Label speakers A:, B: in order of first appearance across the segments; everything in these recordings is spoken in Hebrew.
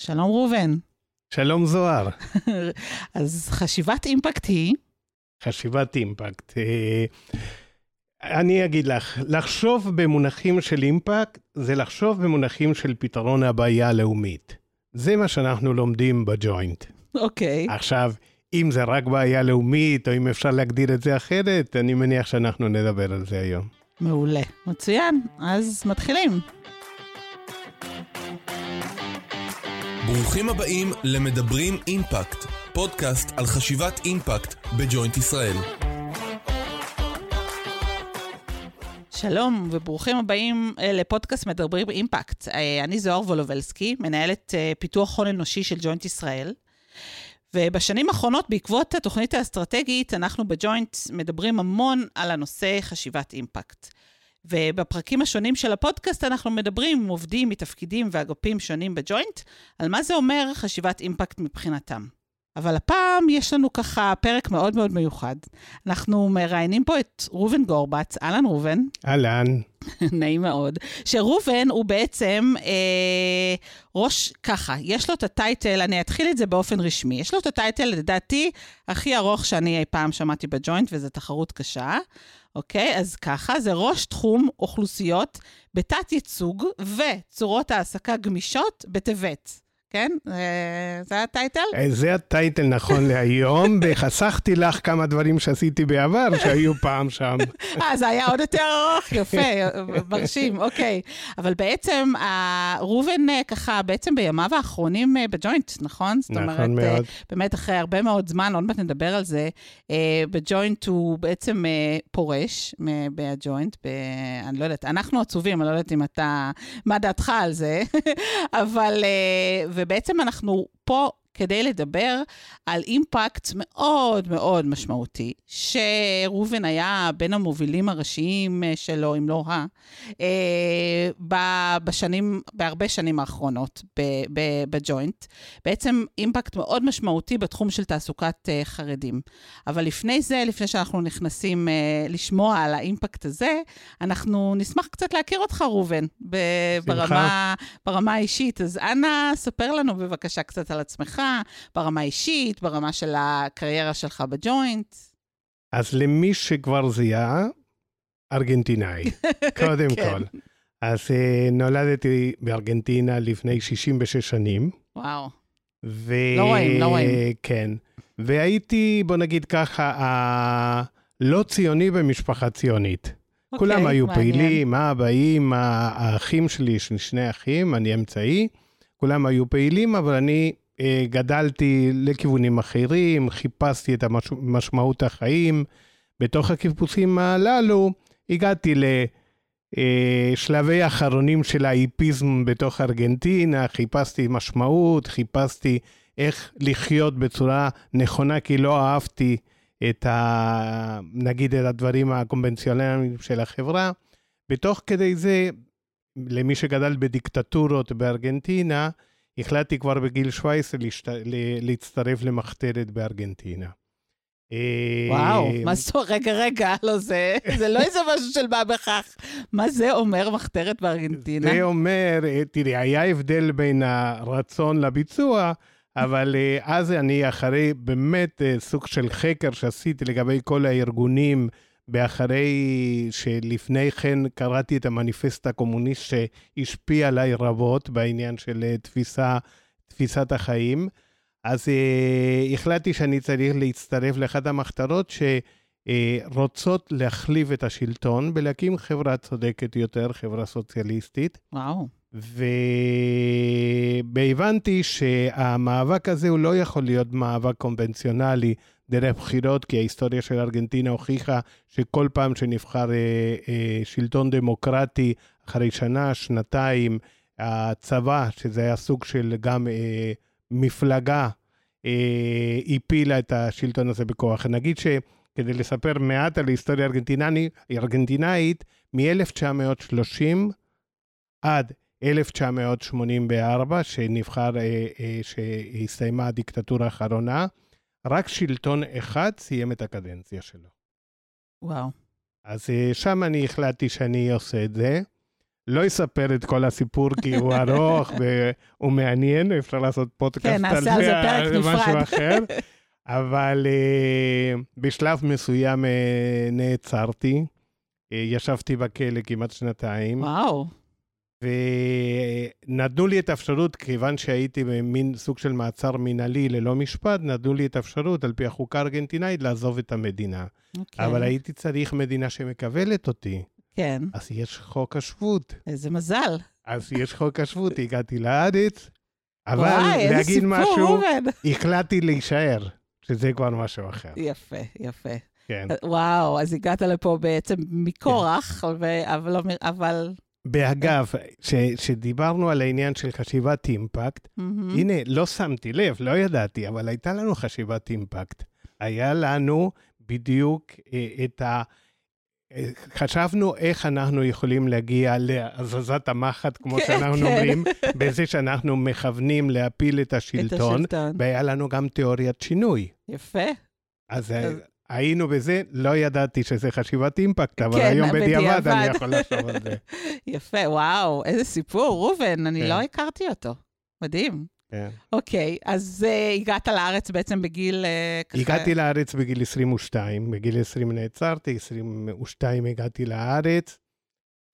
A: שלום ראובן.
B: שלום זוהר.
A: אז חשיבת אימפקט היא?
B: חשיבת אימפקט. אה, אני אגיד לך, לחשוב במונחים של אימפקט זה לחשוב במונחים של פתרון הבעיה הלאומית. זה מה שאנחנו לומדים בג'וינט.
A: אוקיי.
B: Okay. עכשיו, אם זה רק בעיה לאומית, או אם אפשר להגדיר את זה אחרת, אני מניח שאנחנו נדבר על זה היום.
A: מעולה. מצוין. אז מתחילים.
C: ברוכים הבאים למדברים אימפקט, פודקאסט על חשיבת אימפקט בג'וינט ישראל.
A: שלום וברוכים הבאים אה, לפודקאסט מדברים אימפקט. אה, אני זוהר וולובלסקי, מנהלת אה, פיתוח הון אנושי של ג'וינט ישראל. ובשנים האחרונות, בעקבות התוכנית האסטרטגית, אנחנו בג'וינט מדברים המון על הנושא חשיבת אימפקט. ובפרקים השונים של הפודקאסט אנחנו מדברים עם עובדים מתפקידים ואגפים שונים בג'וינט, על מה זה אומר חשיבת אימפקט מבחינתם. אבל הפעם יש לנו ככה פרק מאוד מאוד מיוחד. אנחנו מראיינים פה את ראובן גורבץ. אהלן ראובן.
B: אהלן.
A: נעים מאוד. שראובן הוא בעצם אה, ראש, ככה, יש לו את הטייטל, אני אתחיל את זה באופן רשמי. יש לו את הטייטל, לדעתי, הכי ארוך שאני אי פעם שמעתי בג'וינט, וזו תחרות קשה. אוקיי? אז ככה, זה ראש תחום אוכלוסיות בתת-ייצוג וצורות העסקה גמישות בטבת. כן? אה, זה הטייטל?
B: אה, זה הטייטל נכון להיום, וחסכתי לך כמה דברים שעשיתי בעבר שהיו פעם שם.
A: אה, זה היה עוד יותר ארוך, יפה, מרשים, אוקיי. אבל בעצם, ראובן אה, ככה, בעצם בימיו האחרונים בג'וינט, נכון?
B: זאת אומרת, נכון מאוד.
A: באמת אחרי הרבה מאוד זמן, עוד מעט נדבר על זה, בג'וינט הוא בעצם פורש מהג'וינט, אני לא יודעת, אנחנו עצובים, אני לא יודעת אם אתה, מה דעתך על זה, אבל... ובעצם אנחנו פה כדי לדבר על אימפקט מאוד מאוד משמעותי, שראובן היה בין המובילים הראשיים אה, שלו, אם לא ה, אה, בשנים, בהרבה שנים האחרונות בג'וינט. בעצם אימפקט מאוד משמעותי בתחום של תעסוקת אה, חרדים. אבל לפני זה, לפני שאנחנו נכנסים לשמוע על האימפקט הזה, אנחנו נשמח קצת להכיר אותך, ראובן, ברמה, ברמה האישית. אז אנא, ספר לנו בבקשה קצת על עצמך. ברמה האישית, ברמה של הקריירה שלך בג'וינט?
B: אז למי שכבר זיהה, ארגנטינאי, קודם כן. כל. אז uh, נולדתי בארגנטינה לפני 66 שנים.
A: וואו. ו... לא רואים, לא רואים.
B: כן. והייתי, בוא נגיד ככה, הלא ציוני במשפחה ציונית. Okay, אוקיי, כולם היו מעניין. פעילים, אבא, אימא, האחים שלי, יש לי שני אחים, אני אמצעי. כולם היו פעילים, אבל אני אה, גדלתי לכיוונים אחרים, חיפשתי את משמעות החיים. בתוך הקיבוצים הללו הגעתי לשלבי האחרונים של האיפיזם בתוך ארגנטינה, חיפשתי משמעות, חיפשתי איך לחיות בצורה נכונה, כי לא אהבתי את ה... נגיד את הדברים הקונבנציונליים של החברה. בתוך כדי זה, למי שגדל בדיקטטורות בארגנטינה, החלטתי כבר בגיל 17 להשת... להצטרף למחתרת בארגנטינה.
A: וואו, מה זאת אומרת? רגע, רגע, לא זה, זה לא איזה משהו של מה בכך. מה זה אומר מחתרת בארגנטינה?
B: זה אומר, אה, תראי, היה הבדל בין הרצון לביצוע, אבל אה, אז אני אחרי באמת אה, סוג של חקר שעשיתי לגבי כל הארגונים, באחרי שלפני כן קראתי את המניפסט הקומוניסט שהשפיע עליי רבות בעניין של אה, תפיסה, תפיסת החיים, אז uh, החלטתי שאני צריך להצטרף לאחת המחתרות שרוצות uh, להחליף את השלטון ולהקים חברה צודקת יותר, חברה סוציאליסטית.
A: וואו.
B: והבנתי שהמאבק הזה הוא לא יכול להיות מאבק קונבנציונלי דרך בחירות, כי ההיסטוריה של ארגנטינה הוכיחה שכל פעם שנבחר אה, אה, שלטון דמוקרטי, אחרי שנה, שנתיים, הצבא, שזה היה סוג של גם אה, מפלגה, אה, הפילה את השלטון הזה בכוח. נגיד שכדי לספר מעט על ההיסטוריה הארגנטינאית, מ-1930 עד 1984, שנבחר, אה, אה, שהסתיימה הדיקטטורה האחרונה, רק שלטון אחד סיים את הקדנציה שלו.
A: וואו.
B: אז אה, שם אני החלטתי שאני עושה את זה, לא אספר את כל הסיפור כי הוא ארוך והוא מעניין, אפשר לעשות פודקאסט
A: כן,
B: על
A: על זה
B: זה,
A: נפרד.
B: משהו אחר. אבל uh, בשלב מסוים uh, נעצרתי, uh, ישבתי בכלא כמעט שנתיים,
A: וואו.
B: ונתנו לי את האפשרות, כיוון שהייתי במין סוג של מעצר מינהלי ללא משפט, נתנו לי את האפשרות, על פי החוקה הארגנטינאית, לעזוב את המדינה.
A: אוקיי.
B: אבל הייתי צריך מדינה שמקבלת אותי.
A: כן,
B: אז יש חוק השבות.
A: איזה מזל.
B: אז יש חוק השבות, הגעתי לארץ, אבל
A: וואי,
B: להגיד
A: סיפור,
B: משהו,
A: ראובן.
B: החלטתי להישאר, שזה כבר משהו אחר.
A: יפה, יפה.
B: כן.
A: וואו, אז הגעת לפה בעצם מכורח, ו- אבל לא אבל...
B: ואגב, כשדיברנו על העניין של חשיבת אימפקט,
A: מהמם.
B: הנה, לא שמתי לב, לא ידעתי, אבל הייתה לנו חשיבת אימפקט. היה לנו בדיוק אה, את ה... אה, חשבנו איך אנחנו יכולים להגיע להזזת המחט, כמו
A: כן,
B: שאנחנו
A: כן.
B: אומרים, בזה שאנחנו מכוונים להפיל את
A: את
B: השלטון,
A: השלטון.
B: והיה לנו גם תיאוריית שינוי.
A: יפה.
B: אז
A: אז-
B: היינו בזה, לא ידעתי שזה חשיבת אימפקט, אבל
A: כן,
B: היום בדיעבד
A: בדיעבד.
B: אני יכול לחשוב על זה.
A: יפה, וואו, איזה סיפור, ראובן, אני
B: כן.
A: לא הכרתי אותו. מדהים.
B: כן.
A: אוקיי, אז uh, הגעת לארץ בעצם בגיל uh, ככה...
B: הגעתי לארץ בגיל 22, בגיל 20 נעצרתי, 22 הגעתי לארץ.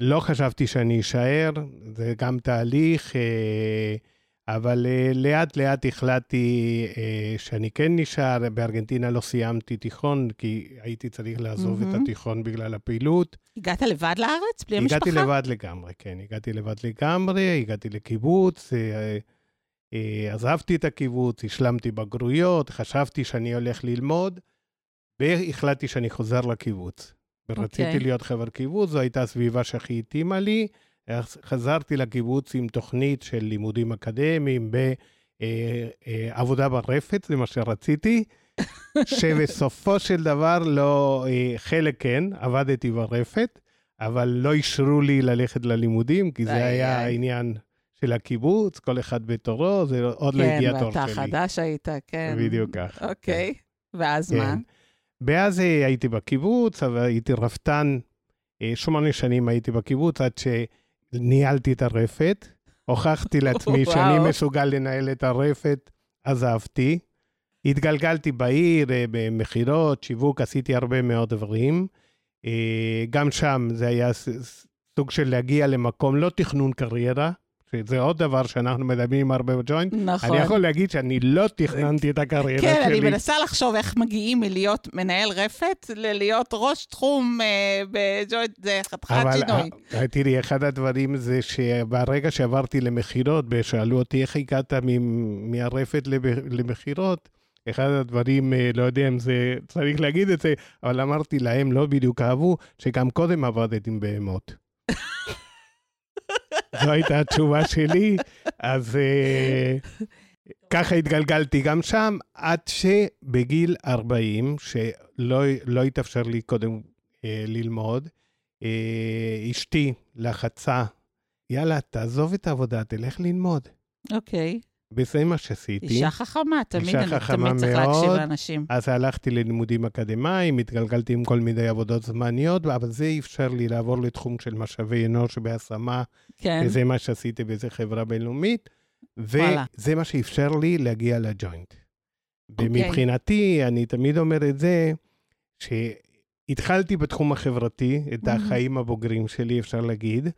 B: לא חשבתי שאני אשאר, זה גם תהליך, אה, אבל אה, לאט לאט החלטתי אה, שאני כן נשאר. בארגנטינה לא סיימתי תיכון, כי הייתי צריך לעזוב את
A: מהמם.
B: התיכון בגלל הפעילות.
A: הגעת לבד לארץ? בלי המשפחה?
B: הגעתי לבד לגמרי, כן, הגעתי לבד לגמרי, הגעתי לקיבוץ, אה, אה, עזבתי את הקיבוץ, השלמתי בגרויות, חשבתי שאני הולך ללמוד, והחלטתי שאני חוזר לקיבוץ. ורציתי
A: אוקיי.
B: להיות חבר קיבוץ, זו הייתה הסביבה שהכי התאימה לי. חזרתי לקיבוץ עם תוכנית של לימודים אקדמיים בעבודה ברפת, זה מה שרציתי, שבסופו של דבר לא, אה, חלק כן, עבדתי ברפת, אבל לא אישרו לי ללכת ללימודים, כי זה היה. העניין של הקיבוץ, כל אחד בתורו, זה עוד לא הגיע התור
A: כן,
B: שלי.
A: ואתה חדש היית, כן.
B: בדיוק כך.
A: אוקיי, ואז
B: כן.
A: מה?
B: ואז אה, הייתי בקיבוץ, אבל הייתי רפתן, אה, שמונה שנים הייתי בקיבוץ, עד שניהלתי את הרפת. הוכחתי לעצמי שאני
A: וואו.
B: מסוגל לנהל את הרפת, עזבתי. התגלגלתי בעיר, אה, במכירות, שיווק, עשיתי הרבה מאוד דברים. אה, גם שם זה היה סוג של להגיע למקום, לא תכנון קריירה, שזה עוד דבר שאנחנו מדברים הרבה בג'וינט.
A: נכון.
B: אני יכול להגיד שאני לא תכננתי את הקריירה
A: כן,
B: שלי.
A: אני מנסה לחשוב איך מגיעים מלהיות מנהל רפת ללהיות ראש תחום אה, בג'וינט, זה חתיכת
B: אבל
A: שינוי.
B: אה, תראי, אחד הדברים זה שברגע שעברתי למכירות, ושאלו אותי איך הגעת מהרפת למכירות, אחד הדברים, אה, לא יודע אם זה, צריך להגיד את זה, אבל אמרתי להם, לא בדיוק אהבו, שגם קודם עבדת עם בהמות. זו הייתה התשובה שלי, אז אה, ככה התגלגלתי גם שם, עד שבגיל 40, שלא לא התאפשר לי קודם אה, ללמוד, אה, אשתי לחצה, יאללה, תעזוב את העבודה, תלך ללמוד.
A: אוקיי.
B: וזה מה שעשיתי.
A: אישה חכמה, תמיד
B: אישה
A: אני
B: חכמה
A: תמיד צריך להקשיב
B: מאוד.
A: לאנשים.
B: אז הלכתי ללימודים אקדמיים, התגלגלתי עם כל מיני עבודות זמניות, אבל זה אפשר לי לעבור לתחום של משאבי אנוש בהשמה,
A: כן.
B: וזה מה שעשיתי באיזה חברה בינלאומית,
A: וואלה.
B: וזה מה שאפשר לי להגיע לג'וינט.
A: אוקיי.
B: ומבחינתי, אני תמיד אומר את זה, שהתחלתי בתחום החברתי, את. החיים הבוגרים שלי, אפשר להגיד,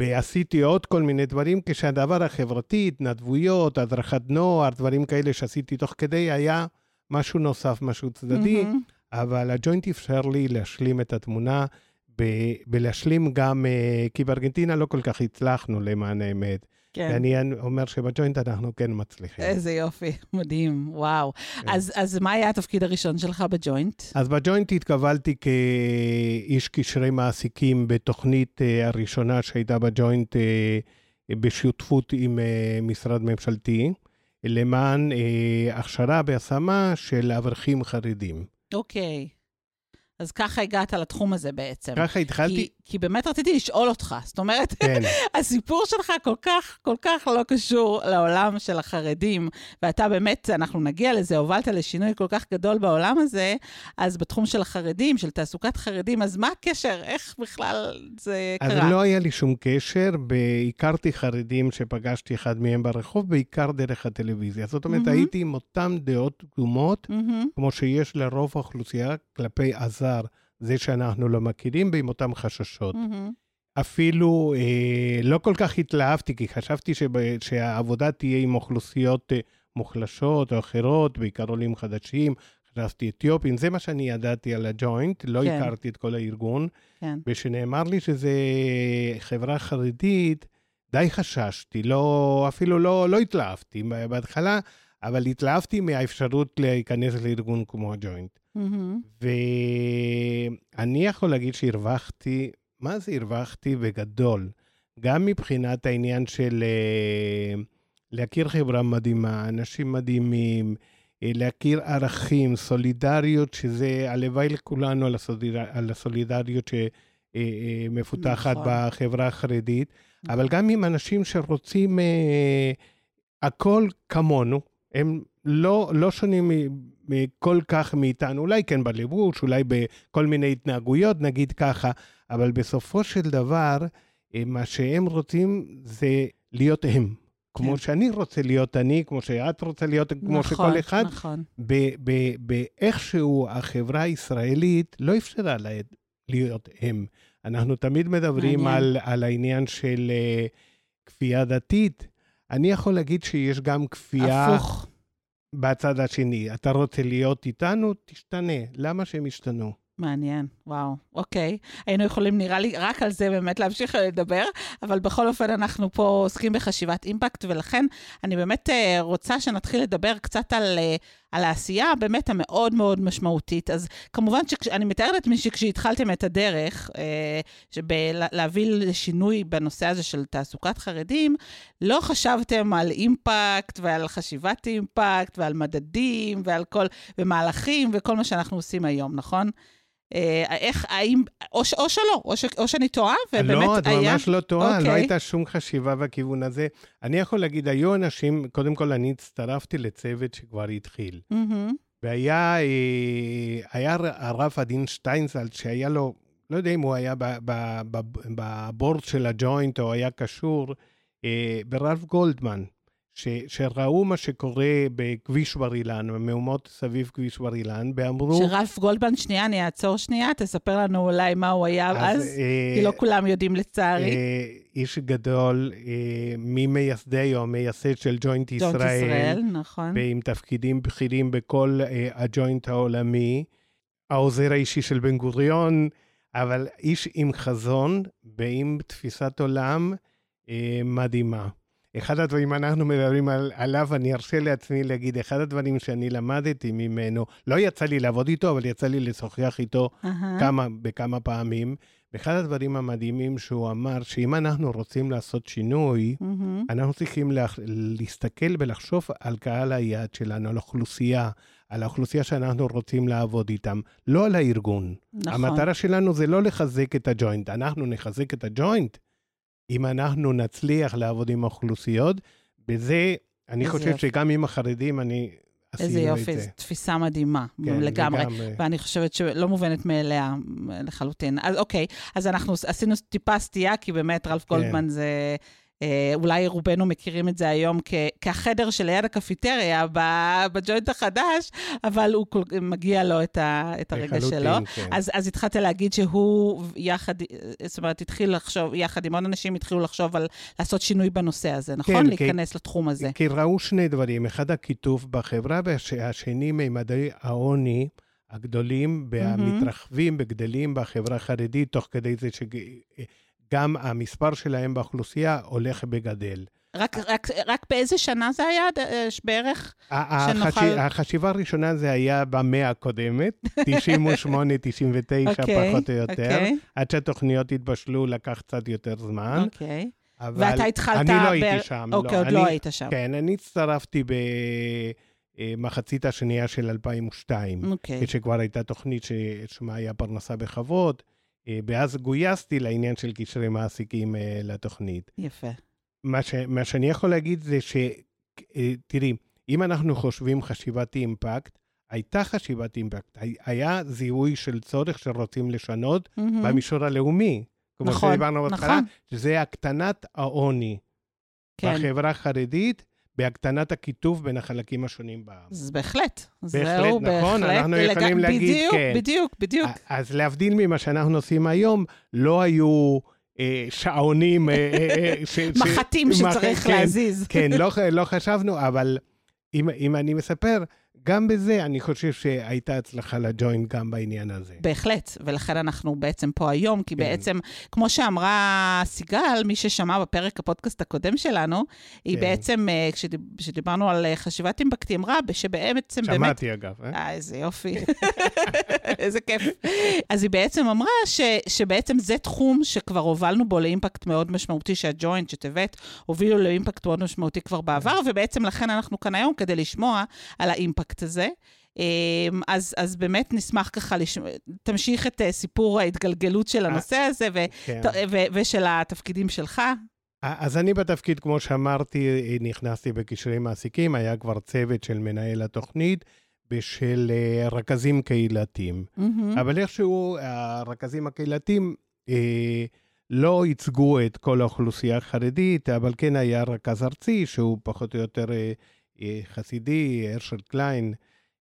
B: ועשיתי עוד כל מיני דברים, כשהדבר החברתי, התנדבויות, הדרכת נוער, דברים כאלה שעשיתי תוך כדי, היה משהו נוסף, משהו צדדי,
A: מהמם.
B: אבל הג'וינט אפשר לי להשלים את התמונה, ב- ולהשלים גם, אה, כי בארגנטינה לא כל כך הצלחנו למען האמת.
A: כן.
B: ואני אומר שבג'וינט אנחנו כן מצליחים.
A: איזה יופי, מדהים, וואו.
B: כן.
A: אז, אז מה היה התפקיד הראשון שלך בג'וינט?
B: אז בג'וינט התקבלתי כאיש קשרי מעסיקים בתוכנית אה, הראשונה שהייתה בג'וינט אה, בשותפות עם אה, משרד ממשלתי, למען הכשרה בהשמה של אברכים חרדים.
A: אוקיי. אז ככה הגעת לתחום הזה בעצם.
B: ככה התחלתי,
A: כי, כי באמת רציתי לשאול אותך. זאת אומרת,
B: כן.
A: הסיפור שלך כל כך, כל כך לא קשור לעולם של החרדים, ואתה באמת, אנחנו נגיע לזה, הובלת לשינוי כל כך גדול בעולם הזה, אז בתחום של החרדים, של תעסוקת חרדים, אז מה הקשר? איך בכלל זה
B: אז
A: קרה?
B: לא היה לי שום קשר, הכרתי חרדים שפגשתי אחד מהם ברחוב, בעיקר דרך הטלוויזיה. זאת אומרת,
A: מהמם.
B: הייתי עם אותן דעות קדומות,
A: מהמם,
B: כמו שיש לרוב האוכלוסייה כלפי הזר, זה שאנחנו לא מכירים, ועם אותם חששות.
A: מהמם.
B: אפילו אה, לא כל כך התלהבתי, כי חשבתי שב, שהעבודה תהיה עם אוכלוסיות אה, מוחלשות או אחרות, בעיקר עולים חדשים, חשבתי אתיופים, זה מה שאני ידעתי על הג'וינט, לא
A: כן.
B: הכרתי את כל הארגון.
A: כן.
B: וכשנאמר לי שזה חברה חרדית, די חששתי, לא, אפילו לא, לא התלהבתי בהתחלה, אבל התלהבתי מהאפשרות להיכנס לארגון כמו הג'וינט.
A: מהמם.
B: ואני יכול להגיד שהרווחתי, מה זה הרווחתי בגדול? גם מבחינת העניין של אה, להכיר חברה מדהימה, אנשים מדהימים, אה, להכיר ערכים, סולידריות, שזה הלוואי לכולנו על, הסוליד... על הסולידריות שמפותחת
A: נכון.
B: בחברה החרדית, אבל גם עם אנשים שרוצים אה, הכל כמונו, הם לא, לא שונים כל כך מאיתנו, אולי כן בלבוש, אולי בכל מיני התנהגויות, נגיד ככה, אבל בסופו של דבר, אה, מה שהם רוצים זה להיות הם. כמו
A: כן.
B: שאני רוצה להיות אני, כמו שאת רוצה להיות, כמו
A: נכון,
B: שכל אחד,
A: נכון.
B: ב- באיכשהו החברה הישראלית לא אפשרה להם להיות הם. אנחנו תמיד מדברים
A: מעניין.
B: על, על העניין של uh, כפייה דתית. אני יכול להגיד שיש גם כפייה
A: הפוך.
B: בצד השני. אתה רוצה להיות איתנו? תשתנה. למה שהם ישתנו?
A: מעניין, וואו, אוקיי. היינו יכולים, נראה לי, רק על זה באמת להמשיך לדבר, אבל בכל אופן אנחנו פה עוסקים בחשיבת אימפקט, ולכן אני באמת אה, רוצה שנתחיל לדבר קצת על, אה, על העשייה באמת המאוד מאוד משמעותית. אז כמובן שאני מתארת לעצמי שכשהתחלתם את הדרך, אה, להביא לשינוי בנושא הזה של תעסוקת חרדים, לא חשבתם על אימפקט ועל חשיבת אימפקט ועל מדדים ועל כל, ומהלכים וכל מה שאנחנו עושים היום, נכון? אה, איך, האם, או, או שלא, או, ש, או שאני טועה, ובאמת
B: לא, את
A: היה...
B: ממש לא טועה, לא
A: אוקיי.
B: הייתה שום חשיבה בכיוון הזה. אני יכול להגיד, היו אנשים, קודם כל אני הצטרפתי לצוות שכבר התחיל.
A: מהמם,
B: והיה אה, היה הרב עדין שטיינזלד, שהיה לו, לא יודע אם הוא היה בבורד של הג'וינט או היה קשור, אה, ברב גולדמן, ש, שראו מה שקורה בכביש בר אילן, במהומות סביב כביש בר אילן, ואמרו...
A: שרלף גולדבן, שנייה, אני אעצור שנייה, תספר לנו אולי מה הוא היה אז,
B: אה,
A: כי לא כולם יודעים לצערי.
B: אה, איש גדול, אה, ממייסדי או המייסד של ג'וינט ישראל,
A: ישראל, נכון.
B: ועם תפקידים בכירים בכל אה, הג'וינט העולמי, העוזר האישי של בן גוריון, אבל איש עם חזון ועם תפיסת עולם אה, מדהימה. אחד הדברים, אנחנו מדברים על, עליו, אני ארשה לעצמי להגיד, אחד הדברים שאני למדתי ממנו, לא יצא לי לעבוד איתו, אבל יצא לי לשוחח איתו
A: אהה,
B: כמה, בכמה פעמים, ואחד הדברים המדהימים שהוא אמר, שאם אנחנו רוצים לעשות שינוי,
A: מהמם,
B: אנחנו צריכים לה, להסתכל ולחשוב על קהל היעד שלנו, על האוכלוסייה, על האוכלוסייה שאנחנו רוצים לעבוד איתם, לא על הארגון.
A: נכון.
B: המטרה שלנו זה לא לחזק את הג'וינט, אנחנו נחזק את הג'וינט אם אנחנו נצליח לעבוד עם האוכלוסיות. בזה, אני חושב
A: יופי.
B: שגם עם החרדים, אני
A: איזה יופי. זו תפיסה מדהימה,
B: כן,
A: לגמרי.
B: לגמרי.
A: ואני חושבת שלא מובנת מאליה לחלוטין. אז אוקיי, אז אנחנו עשינו טיפה סטייה, כי באמת רלף
B: כן.
A: גולדמן זה... אה, אולי רובנו מכירים את זה היום כ- כחדר שליד הקפיטריה בג'וינט החדש, אבל הוא כל, מגיע לו את, ה, את הרגע
B: לחלוטין,
A: שלו.
B: כן.
A: אז, אז התחלת להגיד שהוא יחד, זאת אומרת, התחיל לחשוב, יחד עם עוד אנשים התחילו לחשוב על לעשות שינוי בנושא הזה, נכון?
B: כן,
A: להיכנס לתחום הזה.
B: כי ראו שני דברים, אחד הקיטוב בחברה, והשני מימדי העוני הגדולים והמתרחבים וגדלים בחברה החרדית, תוך כדי זה שגם המספר שלהם באוכלוסייה הולך וגדל.
A: רק, רק, רק באיזה שנה זה היה אה, בערך?
B: החשי-
A: שנוכל-
B: החשיבה הראשונה זה היה במאה הקודמת, 98, 99
A: אוקיי,
B: פחות או יותר.
A: אוקיי,
B: עד שהתוכניות התבשלו לקח קצת יותר זמן,
A: אוקיי.
B: אבל
A: ואתה התחלת...
B: אני לא
A: בר-
B: הייתי שם.
A: אוקיי, עוד
B: אני-
A: לא היית שם.
B: כן, אני הצטרפתי במחצית השנייה של 2002,
A: אוקיי.
B: כשכבר הייתה תוכנית ששמה היה פרנסה בכבוד, אה, ואז גויסתי לעניין של קשרי מעסיקים אה, לתוכנית.
A: יפה.
B: מה, ש, מה שאני יכול להגיד זה ש... אה, תראי, אם אנחנו חושבים חשיבת אימפקט, הייתה חשיבת אימפקט, היה זיהוי של צורך שרוצים לשנות
A: Mm-hmm.
B: במישור הלאומי. כמו
A: נכון,
B: שדיברנו בהתחלה,
A: נכון.
B: שזה הקטנת העוני
A: כן.
B: בחברה החרדית, בהקטנת הקיטוב בין החלקים השונים בעם.
A: אז בהחלט.
B: בהחלט,
A: זהו,
B: נכון,
A: בהחלט.
B: אנחנו יכולים
A: לג-
B: להגיד,
A: בדיוק,
B: כן.
A: בדיוק, בדיוק.
B: אז להבדיל ממה שאנחנו עושים היום, לא היו אה, שעונים... אה, אה, ש,
A: מחטים
B: מח-
A: שצריך
B: כן,
A: להזיז.
B: כן, לא, לא חשבנו, אבל אם, אם אני מספר, גם בזה אני חושב שהייתה הצלחה לג'וינט גם בעניין הזה.
A: בהחלט, ולכן אנחנו בעצם פה היום, כי
B: כן.
A: בעצם, כמו שאמרה סיגל, מי ששמע בפרק הפודקאסט הקודם שלנו, היא
B: כן.
A: בעצם, אה, כשדיב- כשדיברנו על אה, חשיבת אימפקט, היא אמרה שבעצם באמת...
B: שמעתי אגב, אה?
A: אה, איזה יופי. איזה כיף. אז היא בעצם אמרה ש, שבעצם זה תחום שכבר הובלנו בו לאימפקט מאוד משמעותי, שהג'וינט, שטבת, הובילו לאימפקט מאוד משמעותי כבר בעבר, ובעצם לכן אנחנו כאן היום כדי לשמוע על האימפקט הזה. אמ, אז, אז באמת נשמח ככה, לשמוע, תמשיך את אה, סיפור ההתגלגלות של הנושא הזה ו,
B: כן.
A: ו, ושל התפקידים שלך.
B: אז אני בתפקיד, כמו שאמרתי, נכנסתי בקשרי מעסיקים, היה כבר צוות של מנהל התוכנית ושל אה, רכזים קהילתיים.
A: מהמם.
B: אבל איכשהו הרכזים הקהילתיים אה, לא ייצגו את כל האוכלוסייה החרדית, אבל כן היה רכז ארצי, שהוא פחות או יותר אה, אה, חסידי, הרשל קליין,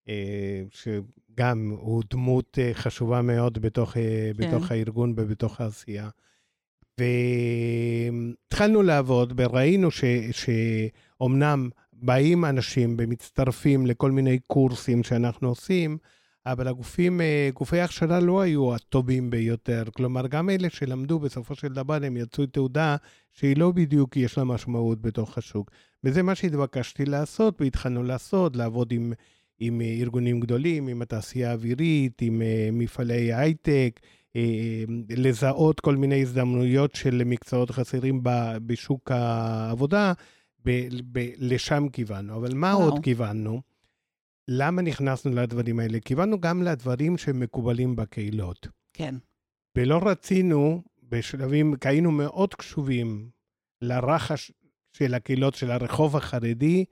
B: אה, שגם הוא דמות אה, חשובה מאוד בתוך, אה,
A: כן.
B: בתוך הארגון ובתוך העשייה. והתחלנו לעבוד וראינו ש, שאומנם באים אנשים ומצטרפים לכל מיני קורסים שאנחנו עושים, אבל הגופים, אה, גופי ההכשרה לא היו הטובים ביותר. כלומר, גם אלה שלמדו, בסופו של דבר הם יצאו תעודה שהיא לא בדיוק יש לה משמעות בתוך השוק. וזה מה שהתבקשתי לעשות, והתחלנו לעשות, לעבוד עם, עם ארגונים גדולים, עם התעשייה האווירית, עם אה, מפעלי הייטק, אה, לזהות כל מיני הזדמנויות של מקצועות חסרים בשוק העבודה, ב- ב- לשם כיוונו. אבל מה
A: וואו.
B: עוד כיוונו? למה נכנסנו לדברים האלה? כיוונו גם לדברים שמקובלים בקהילות.
A: כן.
B: ולא רצינו בשלבים, כי היינו מאוד קשובים לרחש של הקהילות של הרחוב החרדי,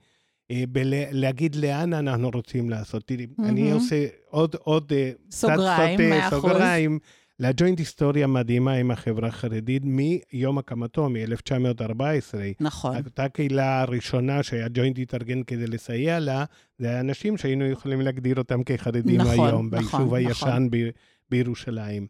B: אה, בלהגיד לאן אנחנו רוצים לעשות. תראי, אני
A: מהמם.
B: עושה עוד, עוד אה,
A: סוגריים, מאה אחוז.
B: סוגריים, לג'וינט היסטוריה מדהימה עם החברה החרדית מיום הקמתו, מ-1914.
A: נכון.
B: אותה קהילה הראשונה שהג'וינט התארגן כדי לסייע לה, זה האנשים שהיינו יכולים להגדיר אותם כחרדים
A: נכון,
B: היום,
A: נכון,
B: ביישוב
A: נכון.
B: הישן ב- בירושלים.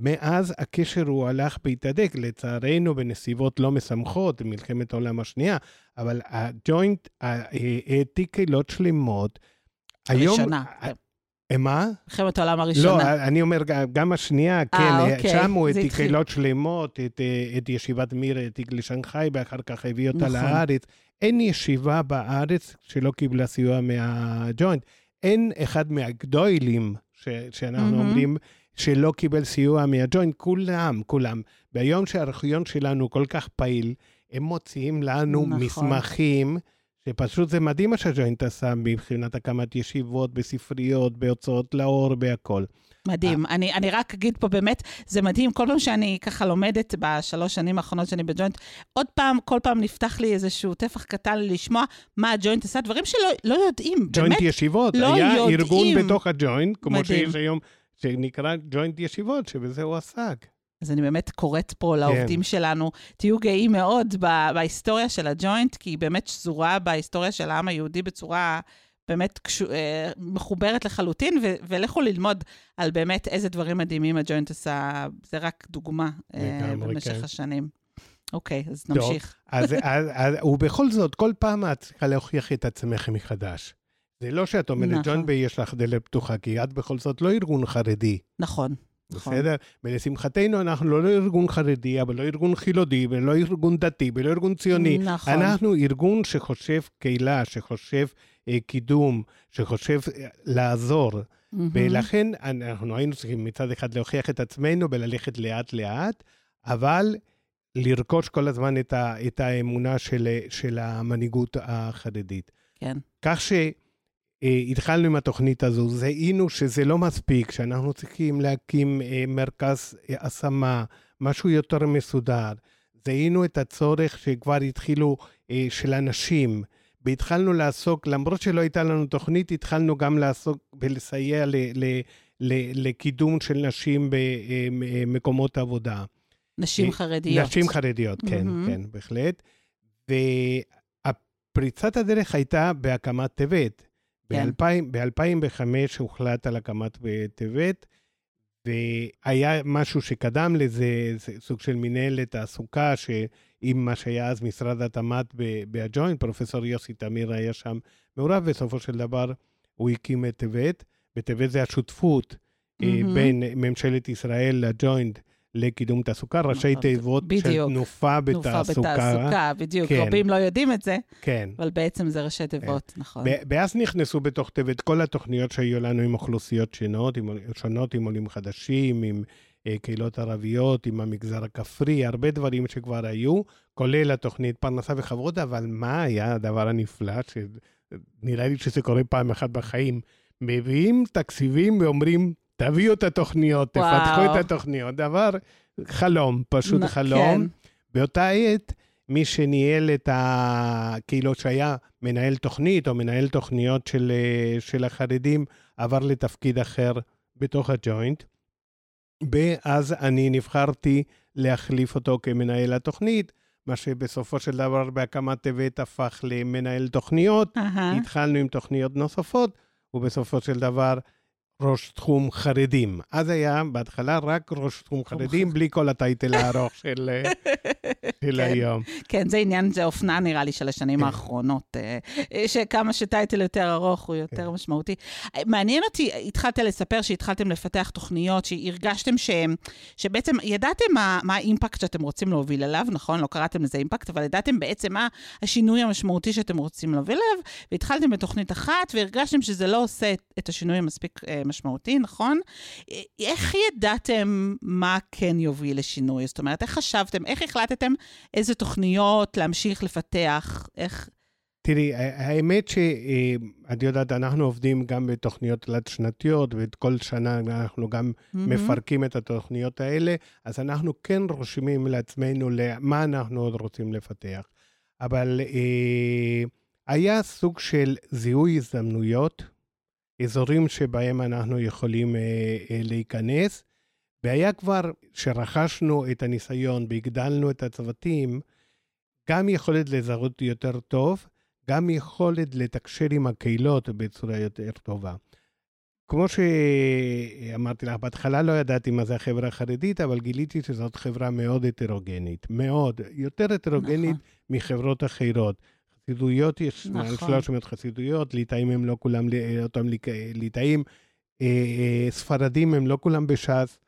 B: מאז הקשר הוא הלך והתהדק, לצערנו בנסיבות לא משמחות, מלחמת העולם השנייה, אבל הג'וינט העתיק קהילות שלמות. היום... אה, מה?
A: מלחמת העולם
B: לא,
A: הראשונה.
B: אני אומר, גם השנייה, כן, אה,
A: אוקיי,
B: הוא
A: זה
B: העתיק
A: התחיל.
B: קהילות שלמות, את, את ישיבת מיר העתיק לשנגחאי, ואחר כך הביא אותה
A: נכון.
B: לארץ. אין ישיבה בארץ שלא קיבלה סיוע מהג'וינט. אין אחד מהגדוילים, ש, שאנחנו
A: מהמם.
B: אומרים, שלא קיבל סיוע מהג'וינט, כולם, כולם. ביום שהארכיון שלנו כל כך פעיל, הם מוציאים לנו
A: נכון.
B: מסמכים, שפשוט זה מדהים מה שהג'וינט עשה מבחינת הקמת ישיבות, בספריות, בהוצאות לאור, בהכל.
A: מדהים. אני, אני רק אגיד פה באמת, זה מדהים, כל פעם שאני ככה לומדת בשלוש שנים האחרונות שאני בג'וינט, עוד פעם, כל פעם נפתח לי איזשהו טפח קטן לשמוע מה הג'וינט עשה, דברים שלא לא יודעים,
B: ג'וינט
A: באמת.
B: ישיבות,
A: לא
B: היה
A: יודעים.
B: ארגון בתוך הג'וינט, כמו
A: מדהים.
B: שיש היום, שנקרא ג'וינט ישיבות, שבזה הוא עסק.
A: אז אני באמת קוראת פה לעובדים שלנו, תהיו גאים מאוד בהיסטוריה של הג'וינט, כי היא באמת שזורה בהיסטוריה של העם היהודי בצורה באמת קשו, אה, מחוברת לחלוטין, ו- ולכו ללמוד על באמת איזה דברים מדהימים הג'וינט עשה, זה רק דוגמה אה, במשך
B: כן.
A: השנים. אוקיי, אז
B: טוב.
A: נמשיך.
B: אז, אז, אז, ובכל זאת, כל פעם את צריכה להוכיח את עצמך מחדש. זה לא שאת אומרת,
A: נכון.
B: ג'ון ביי יש לך דלת פתוחה, כי את בכל זאת לא ארגון חרדי,
A: נכון.
B: בסדר? ולשמחתנו, אנחנו לא ארגון חרדי, אבל לא ארגון חילוני, ולא ארגון דתי, ולא ארגון ציוני.
A: נכון.
B: אנחנו ארגון שחושב קהילה, שחושב אה, קידום, שחושב אה, לעזור.
A: מהמם.
B: ולכן אנחנו היינו צריכים מצד אחד להוכיח את עצמנו וללכת לאט-לאט, אבל לרכוש כל הזמן את, ה, את האמונה של, של המנהיגות החרדית.
A: כן.
B: כך אה, התחלנו עם התוכנית הזו, זיהינו שזה לא מספיק, שאנחנו צריכים להקים אה, מרכז אה, השמה, משהו יותר מסודר. זיהינו את הצורך שכבר התחילו אה, של אנשים, והתחלנו לעסוק, למרות שלא הייתה לנו תוכנית, התחלנו גם לעסוק ולסייע ל, ל, ל, לקידום של נשים במקומות עבודה.
A: נשים חרדיות.
B: נשים חרדיות, כן, mm-hmm. כן, בהחלט. והפריצת הדרך הייתה בהקמת טבת. כן. ב-2005 הוחלט על הקמת טבת, והיה משהו שקדם לזה, סוג של מנהלת תעסוקה, שעם מה שהיה אז משרד התמ"ת בהג'וינט, פרופסור יוסי תמיר היה שם מעורב, בסופו של דבר הוא הקים את טבת. בטבת זה השותפות mm-hmm. בין ממשלת ישראל לג'וינט. לקידום תעסוקה, ראשי נכון, תיבות של תנופה בתעסוקה.
A: תנופה בתעסוקה, בדיוק. כן. רבים לא יודעים את זה,
B: כן.
A: אבל בעצם זה ראשי תיבות, כן. נכון.
B: ואז נכנסו בתוך תיבות כל התוכניות שהיו לנו עם אוכלוסיות שונות, עם, שונות, עם עולים חדשים, עם אה, קהילות ערביות, עם המגזר הכפרי, הרבה דברים שכבר היו, כולל התוכנית פרנסה וחברות, אבל מה היה הדבר הנפלא, שנראה לי שזה קורה פעם אחת בחיים? מביאים תקציבים ואומרים, תביאו את התוכניות, וואו. תפתחו את התוכניות. דבר, חלום, פשוט נ, חלום. כן. באותה עת, מי שניהל את ה... כאילו שהיה מנהל תוכנית או מנהל תוכניות של, אה, של החרדים, עבר לתפקיד אחר בתוך הג'וינט. ואז אני נבחרתי להחליף אותו כמנהל התוכנית, מה שבסופו של דבר בהקמת טבת הפך למנהל תוכניות. Uh-huh. התחלנו עם תוכניות נוספות, ובסופו של דבר ראש תחום חרדים. אז היה בהתחלה רק ראש תחום חרדים, בלי כל הטייטל הארוך של, אה, של
A: כן,
B: היום.
A: כן, זה עניין, זה אופנה נראה לי של השנים כן. האחרונות, אה, אה, שכמה שטייטל יותר ארוך הוא יותר כן. משמעותי. מעניין אותי, התחלת לספר שהתחלתם לפתח תוכניות, שהרגשתם ש, שבעצם ידעתם מה, מה האימפקט שאתם רוצים להוביל אליו, נכון? לא קראתם לזה אימפקט, אבל ידעתם בעצם מה השינוי המשמעותי שאתם רוצים להוביל אליו, והתחלתם בתוכנית אחת, והרגשתם שזה לא עושה את השינוי המספיק משמעותי, נכון? איך ידעתם מה כן יוביל לשינוי? זאת אומרת, איך חשבתם, איך החלטתם איזה תוכניות להמשיך לפתח? איך...
B: תראי, האמת שאת יודעת, אנחנו עובדים גם בתוכניות תלת-שנתיות, וכל שנה אנחנו גם mm-hmm. מפרקים את התוכניות האלה, אז אנחנו כן רושמים לעצמנו מה אנחנו עוד רוצים לפתח. אבל אה, היה סוג של זיהוי הזדמנויות, אזורים שבהם אנחנו יכולים אה, אה, להיכנס. והיה כבר, שרכשנו את הניסיון והגדלנו את הצוותים, גם יכולת לזהות יותר טוב, גם יכולת לתקשר עם הקהילות בצורה יותר טובה. כמו שאמרתי לך, בהתחלה לא ידעתי מה זה החברה החרדית, אבל גיליתי שזאת חברה מאוד הטרוגנית, מאוד, יותר הטרוגנית נכון. מחברות אחרות. חסידויות יש נכון. מעל 300 חסידויות, ליטאים הם לא כולם אותם ליטאים, אה, אה, ספרדים הם לא כולם בש"ס.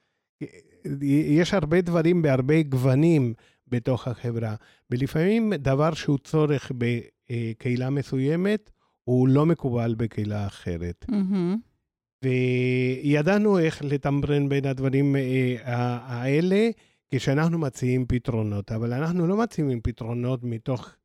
B: יש הרבה דברים בהרבה גוונים בתוך החברה, ולפעמים דבר שהוא צורך בקהילה מסוימת, הוא לא מקובל בקהילה אחרת. Mm-hmm. וידענו איך לתמרן בין הדברים אה, האלה כשאנחנו מציעים פתרונות, אבל אנחנו לא מציעים פתרונות מתוך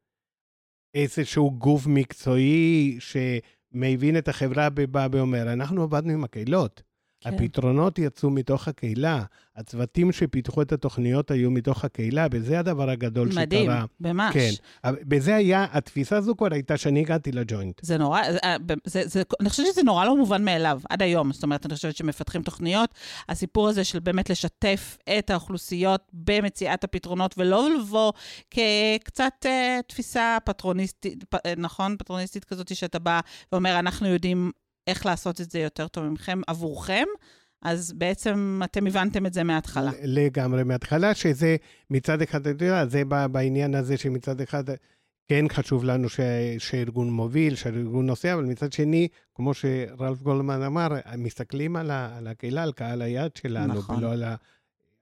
B: איזשהו גוף מקצועי שמבין את החברה ובא ואומר, אנחנו עבדנו עם הקהילות. כן. הפתרונות יצאו מתוך הקהילה, הצוותים שפיתחו את התוכניות היו מתוך הקהילה, וזה הדבר הגדול
A: מדהים,
B: שקרה.
A: מדהים, ממש.
B: כן, בזה היה, התפיסה הזו כבר הייתה שאני הגעתי לג'וינט.
A: זה נורא, זה, אה, זה, זה, אני חושבת שזה נורא לא מובן מאליו, עד היום. זאת אומרת, אני חושבת שמפתחים תוכניות, הסיפור הזה של באמת לשתף את האוכלוסיות במציאת הפתרונות, ולא לבוא כקצת אה, תפיסה פטרוניסטית, פ, אה, נכון? פטרוניסטית כזאת, שאתה בא ואומר, אנחנו יודעים איך לעשות את זה יותר טוב ממכם, עבורכם, אז בעצם אתם הבנתם את זה מההתחלה.
B: לגמרי מההתחלה, שזה מצד אחד, אתה יודע, זה בעניין הזה שמצד אחד כן חשוב לנו ש, שארגון מוביל, שארגון נוסע, אבל מצד שני, כמו שרלף גולדמן אמר, מסתכלים על, ה, על הקהילה, על קהל היד שלנו, נכון. ולא על, ה,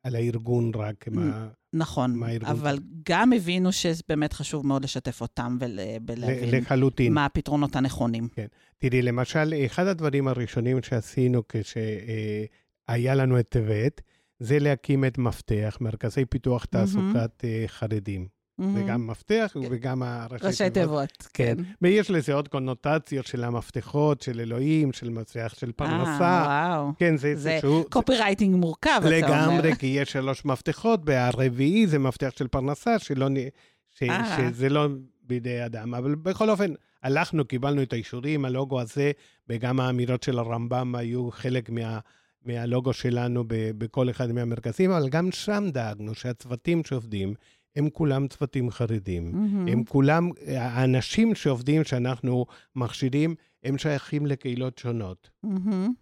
B: על הארגון רק. מה...
A: נכון, אבל גם הבינו שבאמת חשוב מאוד לשתף אותם ולהבין לחלוטין. מה הפתרונות הנכונים.
B: כן. תראי, למשל, אחד הדברים הראשונים שעשינו כשהיה לנו את טבת, זה להקים את מפתח, מרכזי פיתוח תעסוקת mm-hmm. חרדים. זה גם מפתח וגם הראשי
A: ראשי תיבות, כן.
B: ויש לזה עוד קונוטציות של המפתחות, של אלוהים, של מצליח, של פרנסה.
A: אה, וואו.
B: כן, זה
A: זה
B: איזשהו...
A: קופי רייטינג מורכב, אתה אומר.
B: לגמרי, כי יש שלוש מפתחות, והרביעי זה מפתח של פרנסה, שלא, נ- ש,
A: אה.
B: שזה לא בידי אדם. אבל בכל אופן, הלכנו, קיבלנו את האישורים, הלוגו הזה, וגם האמירות של הרמב"ם היו חלק מה, מהלוגו שלנו ב, בכל אחד מהמרכזים, אבל גם שם דאגנו שהצוותים שעובדים, הם כולם צוותים חרדים.
A: מהמם.
B: הם כולם, האנשים שעובדים, שאנחנו מכשירים, הם שייכים לקהילות שונות.
A: מהמם.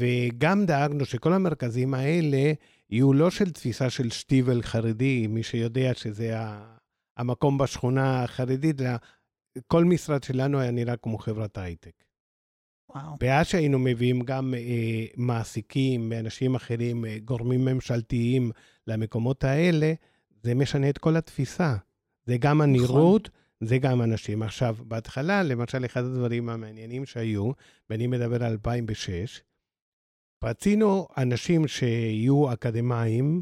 B: וגם דאגנו שכל המרכזים האלה יהיו לא של תפיסה של שטיבל חרדי, מי שיודע שזה המקום בשכונה החרדית, אלא כל משרד שלנו היה נראה כמו חברת הייטק.
A: וואו.
B: ואז שהיינו מביאים גם אה, מעסיקים ואנשים אחרים, אה, גורמים ממשלתיים למקומות האלה, זה משנה את כל התפיסה. זה גם הנראות, זה גם אנשים. עכשיו, בהתחלה, למשל, אחד הדברים המעניינים שהיו, ואני מדבר על 2006, רצינו אנשים שיהיו אקדמאים,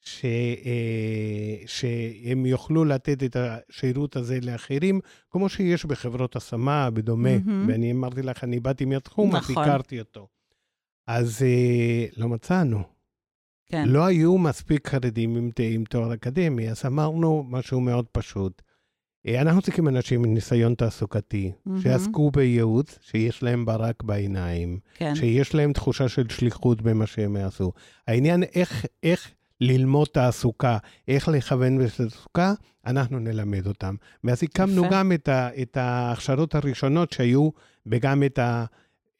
B: ש, אה, שהם יוכלו לתת את השירות הזה לאחרים, כמו שיש בחברות השמה, בדומה.
A: מהמם.
B: ואני אמרתי לך, אני באתי מהתחום, אז
A: נכון.
B: הכרתי אותו. אז אה, לא מצאנו.
A: כן.
B: לא היו מספיק חרדים עם, עם תואר אקדמי, אז אמרנו משהו מאוד פשוט. אה, אנחנו צריכים אנשים עם ניסיון תעסוקתי,
A: מהמם.
B: שעסקו בייעוץ, שיש להם ברק בעיניים,
A: כן.
B: שיש להם תחושה של שליחות במה שהם יעשו. העניין איך, איך ללמוד תעסוקה, איך לכוון בתעסוקה, אנחנו נלמד אותם. ואז הקמנו
A: יפה.
B: גם את, ה, את ההכשרות הראשונות שהיו, וגם את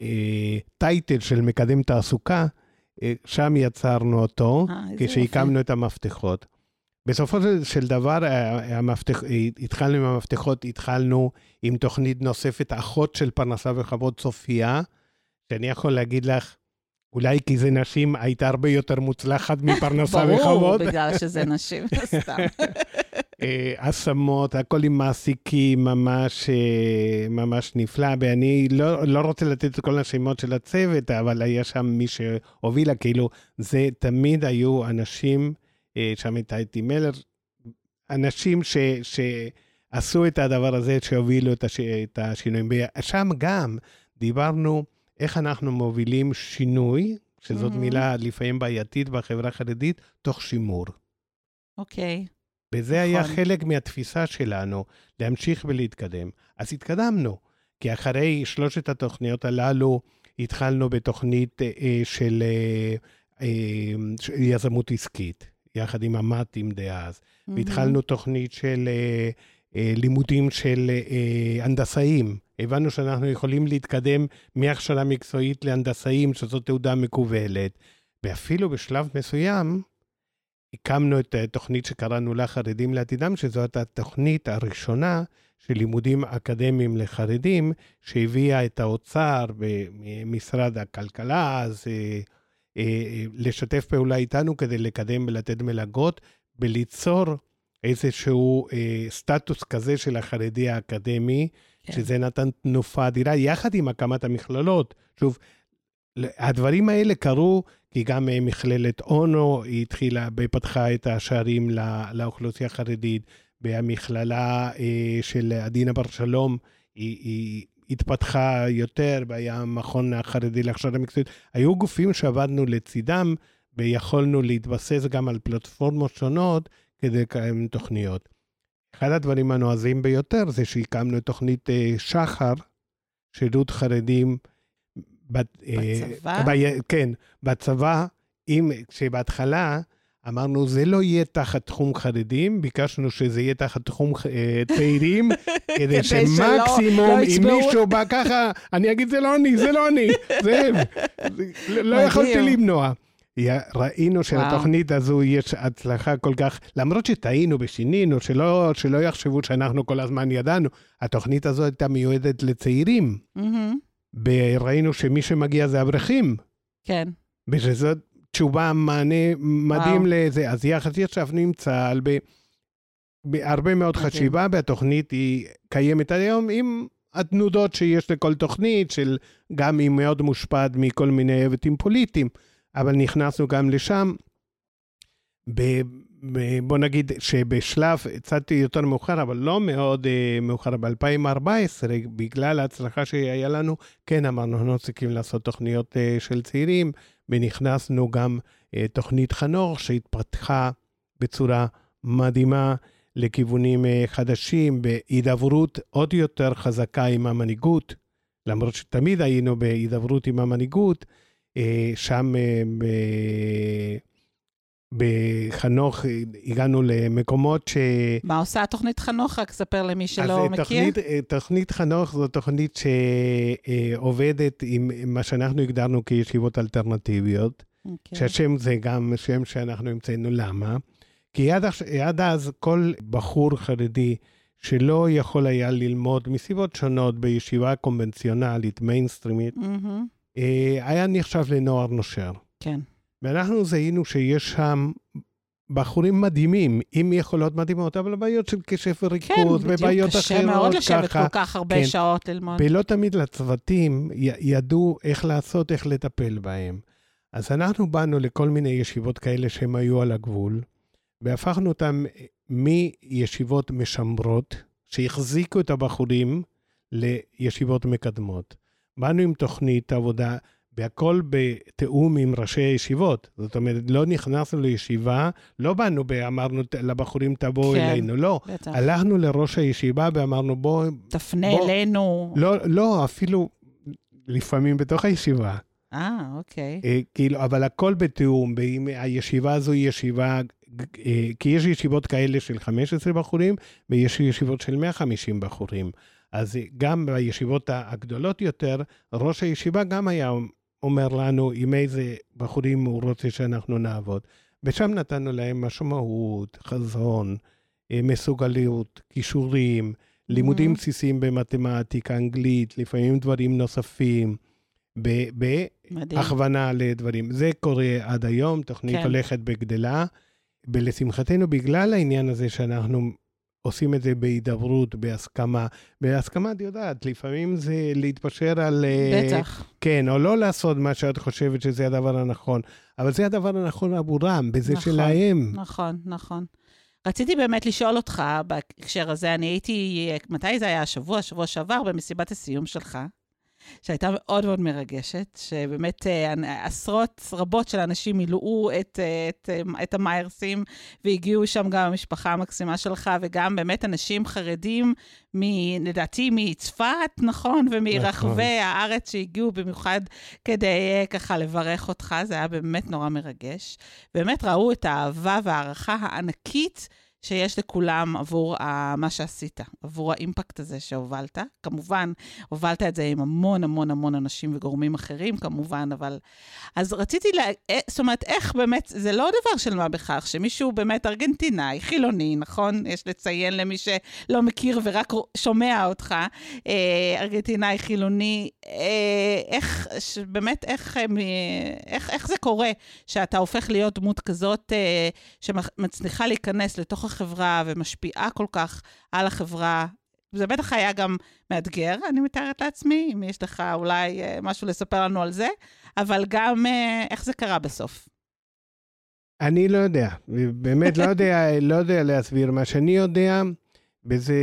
B: הטייטל של מקדם תעסוקה, אה, שם יצרנו אותו,
A: אה,
B: כשהקמנו את המפתחות. בסופו של- דבר, המפתח, התחלנו עם המפתחות, התחלנו עם תוכנית נוספת, אחות של פרנסה וכבוד, צופיה, שאני יכול להגיד לך, אולי כי זה נשים, הייתה הרבה יותר מוצלחת מפרנסה
A: ברור,
B: וכבוד.
A: בגלל שזה נשים, סתם.
B: אה, השמות, הכל עם מעסיקים, ממש, אה, ממש נפלא. ואני לא, לא רוצה לתת את כל השמות של הצוות, אבל היה שם מי שהובילה, כאילו, זה תמיד היו אנשים, אה, שם הייתה אתי מלר, אנשים ש, שעשו את הדבר הזה, שהובילו את, הש, את השינויים. ושם גם דיברנו איך אנחנו מובילים שינוי, שזאת
A: Mhm.
B: מילה לפעמים בעייתית בחברה החרדית, תוך שימור.
A: אוקיי.
B: וזה היה
A: נכון.
B: חלק מהתפיסה שלנו, להמשיך ולהתקדם. אז התקדמנו, כי אחרי שלושת התוכניות הללו, התחלנו בתוכנית אה, של אה, אה, של יזמות עסקית, יחד עם המ"טים דאז, והתחלנו תוכנית של אה, אה, לימודים של אה, הנדסאים. הבנו שאנחנו יכולים להתקדם מהכשרה מקצועית להנדסאים, שזו תעודה מקובלת. ואפילו בשלב מסוים, הקמנו את התוכנית שקראנו לה חרדים לעתידם, שזאת התוכנית הראשונה של לימודים אקדמיים לחרדים, שהביאה את האוצר ומשרד הכלכלה, אז אה, אה, לשתף פעולה איתנו כדי לקדם ולתת מלגות, וליצור איזשהו אה, סטטוס כזה של החרדי האקדמי,
A: כן.
B: שזה נתן תנופה אדירה, יחד עם הקמת המכללות. שוב, הדברים האלה קרו כי גם אה, מכללת אונו, היא התחילה, פתחה את השערים לא- לאוכלוסייה החרדית, והמכללה אה, של עדינה בר שלום, היא, היא התפתחה יותר, והיה המכון החרדי להכשרה מקצועית. היו גופים שעבדנו לצידם, ויכולנו להתבסס גם על פלטפורמות שונות כדי לקיים תוכניות. אחד הדברים הנועזים ביותר זה שהקמנו את תוכנית אה, שחר, שירות חרדים. בת- אה,
A: בצבא?
B: ב- כן, בצבא, אם, כשבהתחלה אמרנו, זה לא יהיה תחת תחום חרדים, ביקשנו שזה יהיה תחת תחום אה, צעירים, כדי שמקסימום,
A: לא
B: אם
A: יצבעו-
B: מישהו בא ככה, אני אגיד, זה לא אני, זה לא אני, זה הם. לא. יכולתי למנוע. ראינו שלתוכנית הזו יש הצלחה כל כך, למרות שטעינו ושינינו, שלא, שלא יחשבו שאנחנו כל הזמן ידענו, התוכנית הזו הייתה מיועדת לצעירים,
A: מהמם.
B: וראינו שמי שמגיע זה אברכים,
A: כן.
B: ושזאת תשובה, מענה מדהים
A: וואו.
B: לזה. אז יחד ישבנו עם צה"ל ב- בהרבה מאוד
A: מדהים.
B: חשיבה, והתוכנית היא קיימת היום עם התנודות שיש לכל תוכנית, של גם היא מאוד מושפעת מכל מיני היבטים פוליטיים, אבל נכנסנו גם לשם. ב- בוא נגיד שבשלב קצת יותר מאוחר, אבל לא מאוד uh, מאוחר, ב-2014, בגלל ההצלחה שהיה לנו, כן אמרנו, אנחנו צריכים לעשות תוכניות uh, של צעירים, ונכנסנו גם uh, תוכנית חנוך שהתפתחה בצורה מדהימה לכיוונים חדשים, בהידברות עוד יותר חזקה עם המנהיגות, למרות שתמיד היינו בהידברות עם המנהיגות, שם uh, בחנוך הגענו למקומות ש...
A: מה עושה התוכנית חנוך? רק ספר למי שלא מכיר.
B: תוכנית, תוכנית חנוך זו תוכנית שעובדת עם מה שאנחנו הגדרנו כישיבות אלטרנטיביות, okay. אוקיי. שהשם זה גם שם שאנחנו המצאנו. למה? כי עד, עד אז כל בחור חרדי שלא יכול היה ללמוד מסיבות שונות בישיבה קונבנציונלית, מיינסטרימית, mm-hmm. היה נחשב לנוער נושר.
A: כן.
B: ואנחנו זיהינו שיש שם בחורים מדהימים, עם יכולות מדהימות, אבל בעיות של קשב וריכוז, כן, ובעיות אחרות,
A: ככה. כן, בדיוק, קשה מאוד לשבת ככה, כל כך הרבה כן. שעות ללמוד.
B: ולא תמיד לצוותים ידעו איך לעשות, איך לטפל בהם. אז אנחנו באנו לכל מיני ישיבות כאלה שהם היו על הגבול, והפכנו אותם מישיבות משמרות, שהחזיקו את הבחורים, לישיבות מקדמות. באנו עם תוכנית עבודה והכל בתיאום עם ראשי הישיבות. זאת אומרת, לא נכנסנו לישיבה, לא באנו ואמרנו לבחורים, תבואו כן, אלינו, לא. בטח. הלכנו לראש הישיבה ואמרנו, בואו...
A: תפנה בוא. אלינו.
B: לא, לא, אפילו לפעמים בתוך הישיבה.
A: אה, אוקיי. אה,
B: כאילו, אבל הכל בתיאום, ואם הישיבה הזו היא ישיבה, אה, כי יש ישיבות כאלה של 15 בחורים, ויש ישיבות של 150 בחורים. אז גם בישיבות הגדולות יותר, ראש הישיבה גם היה אומר לנו עם איזה בחורים הוא רוצה שאנחנו נעבוד. ושם נתנו להם משמעות, חזון, אה, מסוגלות, כישורים, לימודים mm-hmm. בסיסיים במתמטיקה, אנגלית, לפעמים דברים נוספים, בהכוונה לדברים. זה קורה עד היום, תוכנית כן. הולכת וגדלה, ולשמחתנו, בגלל העניין הזה שאנחנו עושים את זה בהידברות, בהסכמה. בהסכמה, את יודעת, לפעמים זה להתפשר על...
A: אה, בטח.
B: כן, או לא לעשות מה שאת חושבת שזה הדבר הנכון, אבל זה הדבר הנכון עבורם, בזה נכון, שלהם.
A: נכון, נכון. רציתי באמת לשאול אותך בהקשר הזה, אני הייתי, מתי זה היה? השבוע, שבוע שעבר, במסיבת הסיום שלך. שהייתה מאוד מאוד מרגשת, שבאמת אה, עשרות רבות של אנשים מילאו את, אה, את, אה, את המיירסים, והגיעו שם גם המשפחה המקסימה שלך, וגם באמת אנשים חרדים, מ, לדעתי מצפת, נכון? ומרחבי נכון. הארץ שהגיעו במיוחד כדי ככה לברך אותך, זה היה באמת נורא מרגש. באמת ראו את האהבה וההערכה הענקית. שיש לכולם עבור ה, מה שעשית, עבור האימפקט הזה שהובלת. כמובן, הובלת את זה עם המון המון המון אנשים וגורמים אחרים, כמובן, אבל... אז רציתי ל... לה... אה, זאת אומרת, איך באמת, זה לא דבר של מה בכך, שמישהו באמת ארגנטינאי, חילוני, נכון? יש לציין למי שלא מכיר ורק שומע אותך, אה, ארגנטינאי, חילוני, אה, איך, באמת, איך, איך, איך זה קורה שאתה הופך להיות דמות כזאת שמצליחה להיכנס לתוך החברה ומשפיעה כל כך על החברה. זה בטח היה גם מאתגר, אני מתארת לעצמי, אם יש לך אולי אה, משהו לספר לנו על זה, אבל גם אה, איך זה קרה בסוף.
B: אני לא יודע, באמת לא יודע, לא יודע להסביר. מה שאני יודע, וזה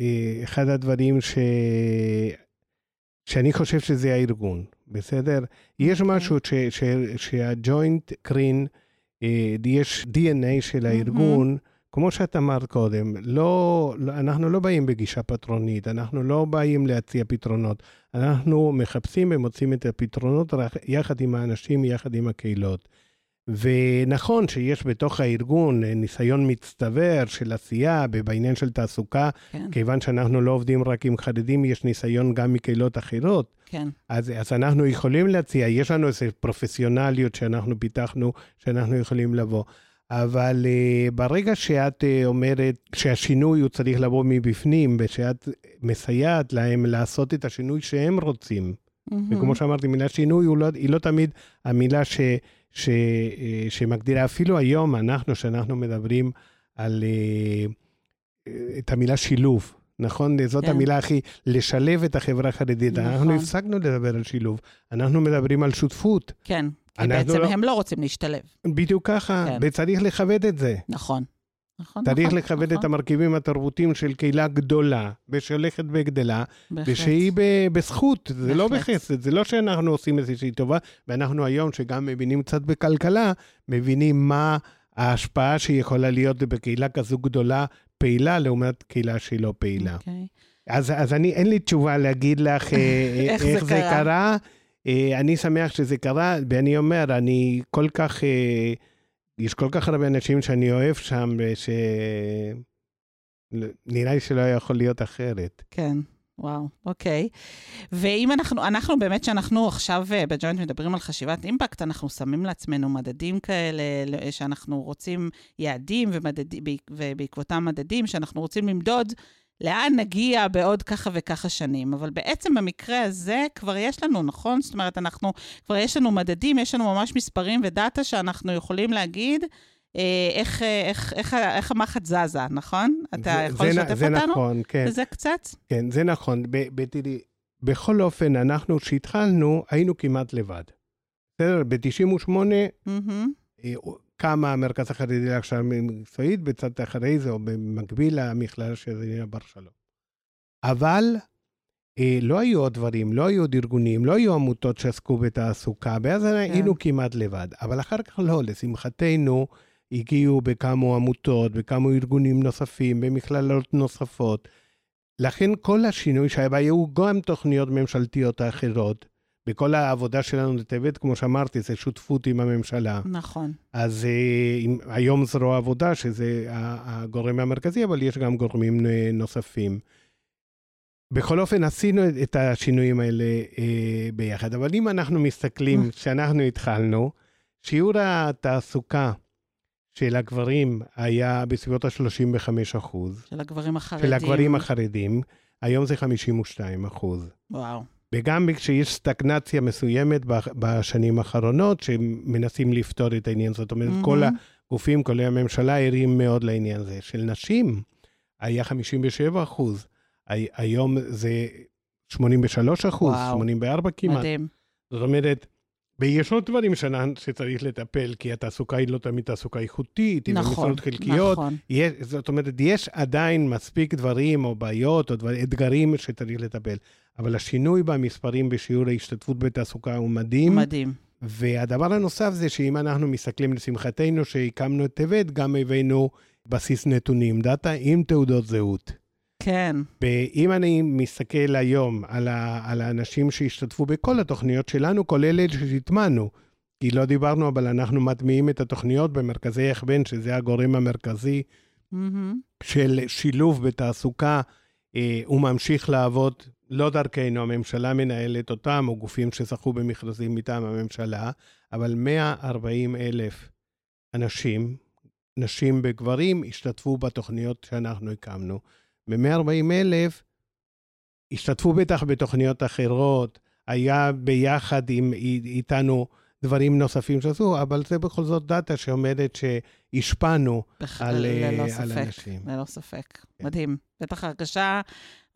B: אה, אחד הדברים ש... שאני חושב שזה הארגון, בסדר? יש אוקיי. משהו ש... ש... שהג'וינט קרין, יש DNA של הארגון, mm-hmm. כמו שאת אמרת קודם, לא, אנחנו לא באים בגישה פטרונית, אנחנו לא באים להציע פתרונות. אנחנו מחפשים ומוצאים את הפתרונות יחד עם האנשים, יחד עם הקהילות. ונכון שיש בתוך הארגון ניסיון מצטבר של עשייה בעניין של תעסוקה, כן. כיוון שאנחנו לא עובדים רק עם חרדים, יש ניסיון גם מקהילות אחרות.
A: כן.
B: אז, אז אנחנו יכולים להציע, יש לנו איזו פרופסיונליות שאנחנו פיתחנו, שאנחנו יכולים לבוא. אבל uh, ברגע שאת uh, אומרת שהשינוי הוא צריך לבוא מבפנים, ושאת מסייעת להם לעשות את השינוי שהם רוצים, mm-hmm. וכמו שאמרתי, מילה שינוי לא, היא לא תמיד המילה ש... ש, אה, שמגדירה אפילו היום, אנחנו, שאנחנו מדברים על אה, את המילה שילוב, נכון? זאת כן. המילה הכי, לשלב את החברה החרדית. נכון. אנחנו הפסקנו לדבר על שילוב, אנחנו מדברים על שותפות.
A: כן. כי בעצם
B: לא-
A: הם לא רוצים להשתלב.
B: בדיוק ככה,
A: כן.
B: וצריך לכבד את זה.
A: נכון. נכון,
B: צריך
A: נכון,
B: לכבד את
A: נכון,
B: המרכיבים התרבותיים של קהילה גדולה, ושהולכת וגדלה,
A: בהחלט.
B: ושהיא ב- בזכות, זה לא
A: בהחלט.
B: בחסד, זה לא שאנחנו עושים איזושהי טובה, ואנחנו היום, שגם מבינים קצת בכלכלה, מבינים מה ההשפעה שיכולה להיות בקהילה כזו גדולה, פעילה, לעומת קהילה שהיא לא פעילה.
A: אוקיי.
B: אז, אז אני, אין לי תשובה להגיד לך אה,
A: איך
B: איך,
A: זה
B: זה
A: קרה.
B: קרה. אה, אני שמח שזה קרה, ואני אומר, אני כל כך, אה, יש כל כך הרבה אנשים שאני אוהב שם, ש... נראה לי שלא יכול להיות אחרת.
A: כן, וואו, אוקיי. ואם אנחנו, אנחנו באמת, שאנחנו עכשיו אה, בג'וינט מדברים על חשיבת אימפקט, אנחנו שמים לעצמנו מדדים כאלה, שאנחנו רוצים יעדים בעק- ובעקבותם מדדים שאנחנו רוצים למדוד לאן נגיע בעוד ככה וככה שנים. אבל בעצם במקרה הזה כבר יש לנו, נכון? זאת אומרת, אנחנו, כבר יש לנו מדדים, יש לנו ממש מספרים ודאטה שאנחנו יכולים להגיד. אה, איך, אה, איך, איך, ה- איך המחט זזה, נכון? אתה
B: זה-
A: יכול
B: זה,
A: לשתף
B: זה
A: אותנו
B: נכון, כן.
A: בזה קצת?
B: כן, זה נכון. תראי, בכל אופן, אנחנו, כשהתחלנו, היינו כמעט לבד. בסדר? ב-98
A: מהמם.
B: אה, קם המרכז החרדי להכשרה מקצועית, בצד אחרי זה, או במקביל למכללה של זנינה בר שלום. אבל אה, לא היו עוד דברים, לא היו עוד ארגונים, לא היו עמותות שעסקו בתעסוקה, ואז היינו כמעט לבד. אבל אחר כך לא, לשמחתנו, הגיעו בכמה עמותות, בכמה ארגונים נוספים, במכללות נוספות. לכן כל השינוי שהיה, והיו גם תוכניות ממשלתיות האחרות. בכל העבודה שלנו לטבת, כמו שאמרתי, זה שותפות עם הממשלה.
A: נכון.
B: אז אה, עם- היום זרוע עבודה, שזה הגורם המרכזי, אבל יש גם גורמים אה, נוספים. בכל אופן, עשינו את השינויים האלה אה, ביחד. אבל אם אנחנו מסתכלים, כשאנחנו התחלנו, שיעור התעסוקה של הגברים היה בסביבות ה-35 אחוז,
A: של הגברים החרדים.
B: של הגברים החרדים, היום זה 52 אחוז.
A: וואו.
B: וגם כשיש סטגנציה מסוימת בשנים האחרונות, שמנסים לפתור את העניין, זאת אומרת,
A: מהמם.
B: כל הגופים, כולל הממשלה, ערים מאוד לעניין הזה. של נשים היה 57 אחוז, הי- היום זה 83 אחוז,
A: וואו.
B: 84 כמעט.
A: מדהים.
B: זאת אומרת, ויש עוד דברים שצריך לטפל, כי התעסוקה היא לא תמיד תעסוקה איכותית, היא
A: נכון,
B: במשרות חלקיות.
A: נכון.
B: יש, זאת אומרת, יש עדיין מספיק דברים או בעיות או דבר, אתגרים שצריך לטפל. אבל השינוי במספרים בשיעור ההשתתפות בתעסוקה הוא מדהים.
A: מדהים.
B: והדבר הנוסף זה שאם אנחנו מסתכלים לשמחתנו שהקמנו את טבת, גם הבאנו בסיס נתונים, דאטה עם תעודות זהות.
A: כן.
B: ואם אני מסתכל היום על, ה, על האנשים שהשתתפו בכל התוכניות שלנו, כולל אלה שהטמענו, כי לא דיברנו, אבל אנחנו מטמיעים את התוכניות במרכזי הכוון, שזה הגורם המרכזי
A: מהמם.
B: של שילוב בתעסוקה, אה, הוא ממשיך לעבוד לא דרכנו, הממשלה מנהלת אותם, או גופים שזכו במכרזים מטעם הממשלה, אבל 140 אלף אנשים, נשים וגברים, השתתפו בתוכניות שאנחנו הקמנו. ו-140 אלף השתתפו בטח בתוכניות אחרות, היה ביחד עם, איתנו דברים נוספים שעשו, אבל זה בכל זאת דאטה שאומרת שהשפענו
A: בח-
B: על,
A: ללא
B: אה, על
A: ספק.
B: אנשים.
A: ללא ספק.
B: כן.
A: מדהים. בטח הרגשה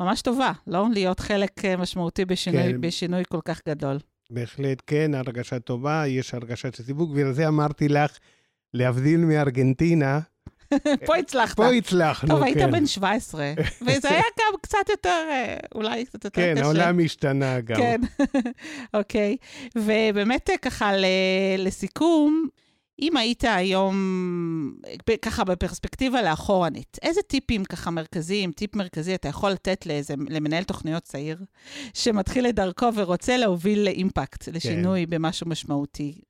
A: ממש טובה, לא? להיות חלק אה, משמעותי בשינוי,
B: כן.
A: בשינוי כל כך גדול.
B: בהחלט כן, הרגשה טובה, יש הרגשה של סיווג, ובגלל זה אמרתי לך, להבדיל מארגנטינה,
A: פה הצלחת.
B: פה הצלחנו,
A: טוב,
B: כן.
A: היית בן 17, וזה היה גם קצת יותר, אה, אולי קצת יותר
B: כן,
A: קשה.
B: העולם השתנה גם.
A: כן, אוקיי. ובאמת, אה, ככה, לסיכום, אם היית היום, ככה בפרספקטיבה לאחורנית, איזה טיפים ככה מרכזיים, טיפ מרכזי אתה יכול לתת לאיזה, למנהל תוכניות צעיר, שמתחיל את דרכו ורוצה להוביל לאימפקט, לשינוי במשהו משמעותי?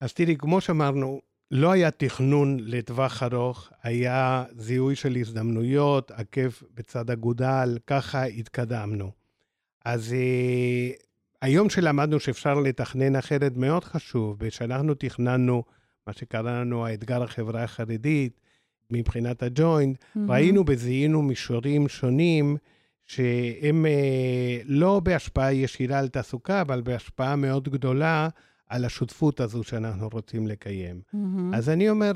B: אז תראי, כמו שאמרנו, לא היה תכנון לטווח ארוך, היה זיהוי של הזדמנויות, עקב בצד אגודל, ככה התקדמנו. אז אה, היום שלמדנו שאפשר לתכנן אחרת מאוד חשוב, ושאנחנו תכננו מה שקרא לנו האתגר החברה החרדית, מבחינת הג'וינט, ראינו וזיהינו מישורים שונים שהם אה, לא בהשפעה ישירה על תעסוקה, אבל בהשפעה מאוד גדולה על השותפות הזו שאנחנו רוצים לקיים.
A: מהמם.
B: אז אני אומר,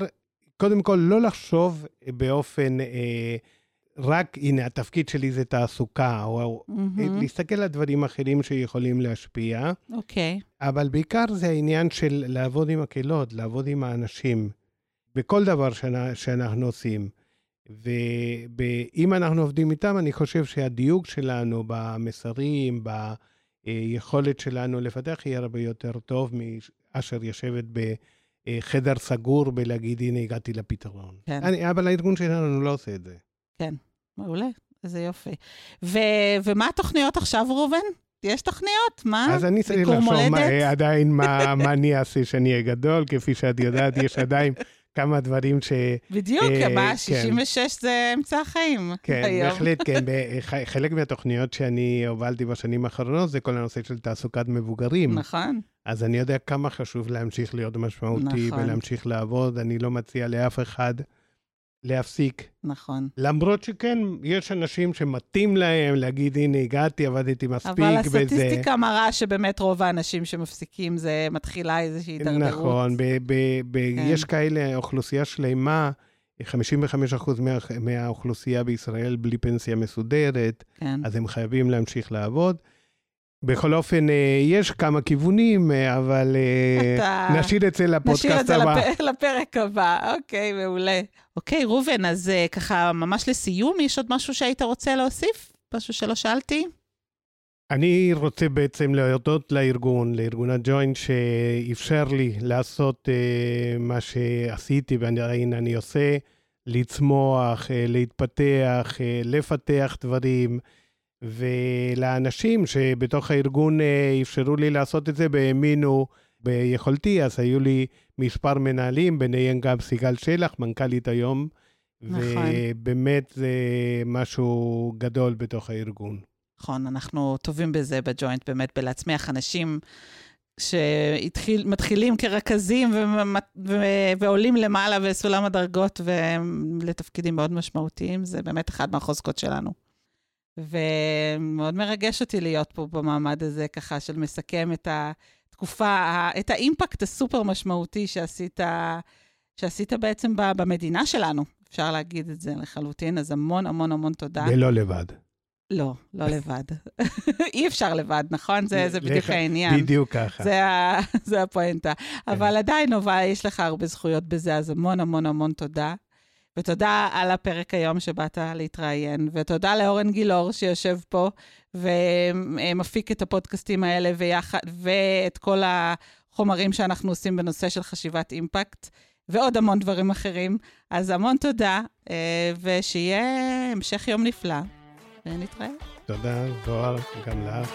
B: קודם כל, לא לחשוב באופן אה, רק, הנה, התפקיד שלי זה תעסוקה, או
A: מהמם.
B: להסתכל על דברים אחרים שיכולים להשפיע,
A: אוקיי.
B: אבל בעיקר זה העניין של לעבוד עם הקהילות, לעבוד עם האנשים, בכל דבר שאנ- שאנחנו עושים. ואם אנחנו עובדים איתם, אני חושב שהדיוק שלנו במסרים, ביכולת שלנו לפתח, יהיה הרבה יותר טוב מאשר יושבת בחדר סגור ולהגיד, הנה, הגעתי לפתרון.
A: כן.
B: אני, אבל הארגון שלנו לא עושה את זה.
A: מעולה, איזה יופי. ו- ומה התוכניות עכשיו, ראובן? יש תוכניות? מה?
B: אז אני צריך לחשוב מה? אה, עדיין מה, מה אני אעשה שאני אהיה גדול, כפי שאת יודעת, יש עדיין כמה דברים ש...
A: בדיוק,
B: אה, כן.
A: 66 זה אמצע החיים.
B: כן,
A: היום.
B: בהחלט, כן. חלק מהתוכניות שאני הובלתי בשנים האחרונות זה כל הנושא של תעסוקת מבוגרים.
A: נכון,
B: אז אני יודע כמה חשוב להמשיך להיות משמעותי
A: נכון.
B: ולהמשיך לעבוד. אני לא מציע לאף אחד להפסיק.
A: נכון.
B: למרות שכן, יש אנשים שמתאים להם להגיד, הנה, הגעתי, עבדתי מספיק
A: אבל
B: וזה...
A: הסטטיסטיקה מראה שבאמת רוב האנשים שמפסיקים, זה מתחילה איזושהי הידרדרות.
B: נכון, ב- ב- ב-
A: כן.
B: יש כאלה, אוכלוסייה שלמה, 55% מה, מהאוכלוסייה בישראל בלי פנסיה מסודרת,
A: כן.
B: אז הם חייבים להמשיך לעבוד. בכל אופן, אה, יש כמה כיוונים, אה, אבל אה,
A: אתה-
B: נשאיר את זה
A: נשאיר את
B: לפודקאסט
A: זה
B: הבא.
A: לפ... לפרק הבא. אוקיי, מעולה. אוקיי, ראובן, אז ככה, ממש לסיום, יש עוד משהו שהיית רוצה להוסיף? משהו שלא שאלתי?
B: אני רוצה בעצם להודות לארגון, לארגון הג'וינט, שאפשר לי לעשות אה, מה שעשיתי ועדיין אני עושה, לצמוח, אה, להתפתח, אה, לפתח דברים, ולאנשים שבתוך הארגון אה, אפשרו לי לעשות את זה והאמינו ביכולתי, אז היו לי מספר מנהלים, ביניהם גם סיגל שלח, מנכ"לית היום,
A: נכון.
B: ובאמת זה משהו גדול בתוך הארגון.
A: נכון, אנחנו טובים בזה בג'וינט, באמת, בלהצמיח אנשים שמתחילים כרכזים ו- ועולים למעלה בסולם הדרגות ולתפקידים מאוד משמעותיים, זה באמת אחד מהחוזקות שלנו. ומאוד מרגש אותי להיות פה במעמד הזה, ככה, של מסכם את התקופה, את האימפקט הסופר משמעותי שעשית, שעשית בעצם במדינה שלנו. אפשר להגיד את זה לחלוטין, אז המון המון המון תודה.
B: ולא לבד.
A: לא, לא לבד. אי אפשר לבד, נכון? זה, זה בדיוק
B: לך-
A: העניין.
B: בדיוק ככה.
A: זה, ה, זה הפואנטה. אבל עדיין, נובה, יש לך הרבה זכויות בזה, אז המון המון המון תודה. ותודה על הפרק היום שבאת להתראיין, ותודה לאורן גילאור שיושב פה ומפיק את הפודקאסטים האלה ויחד, ואת כל החומרים שאנחנו עושים בנושא של חשיבת אימפקט, ועוד המון דברים אחרים. אז המון תודה, אה, ושיהיה המשך יום נפלא, ונתראה.
B: תודה, זוהר, גם לך.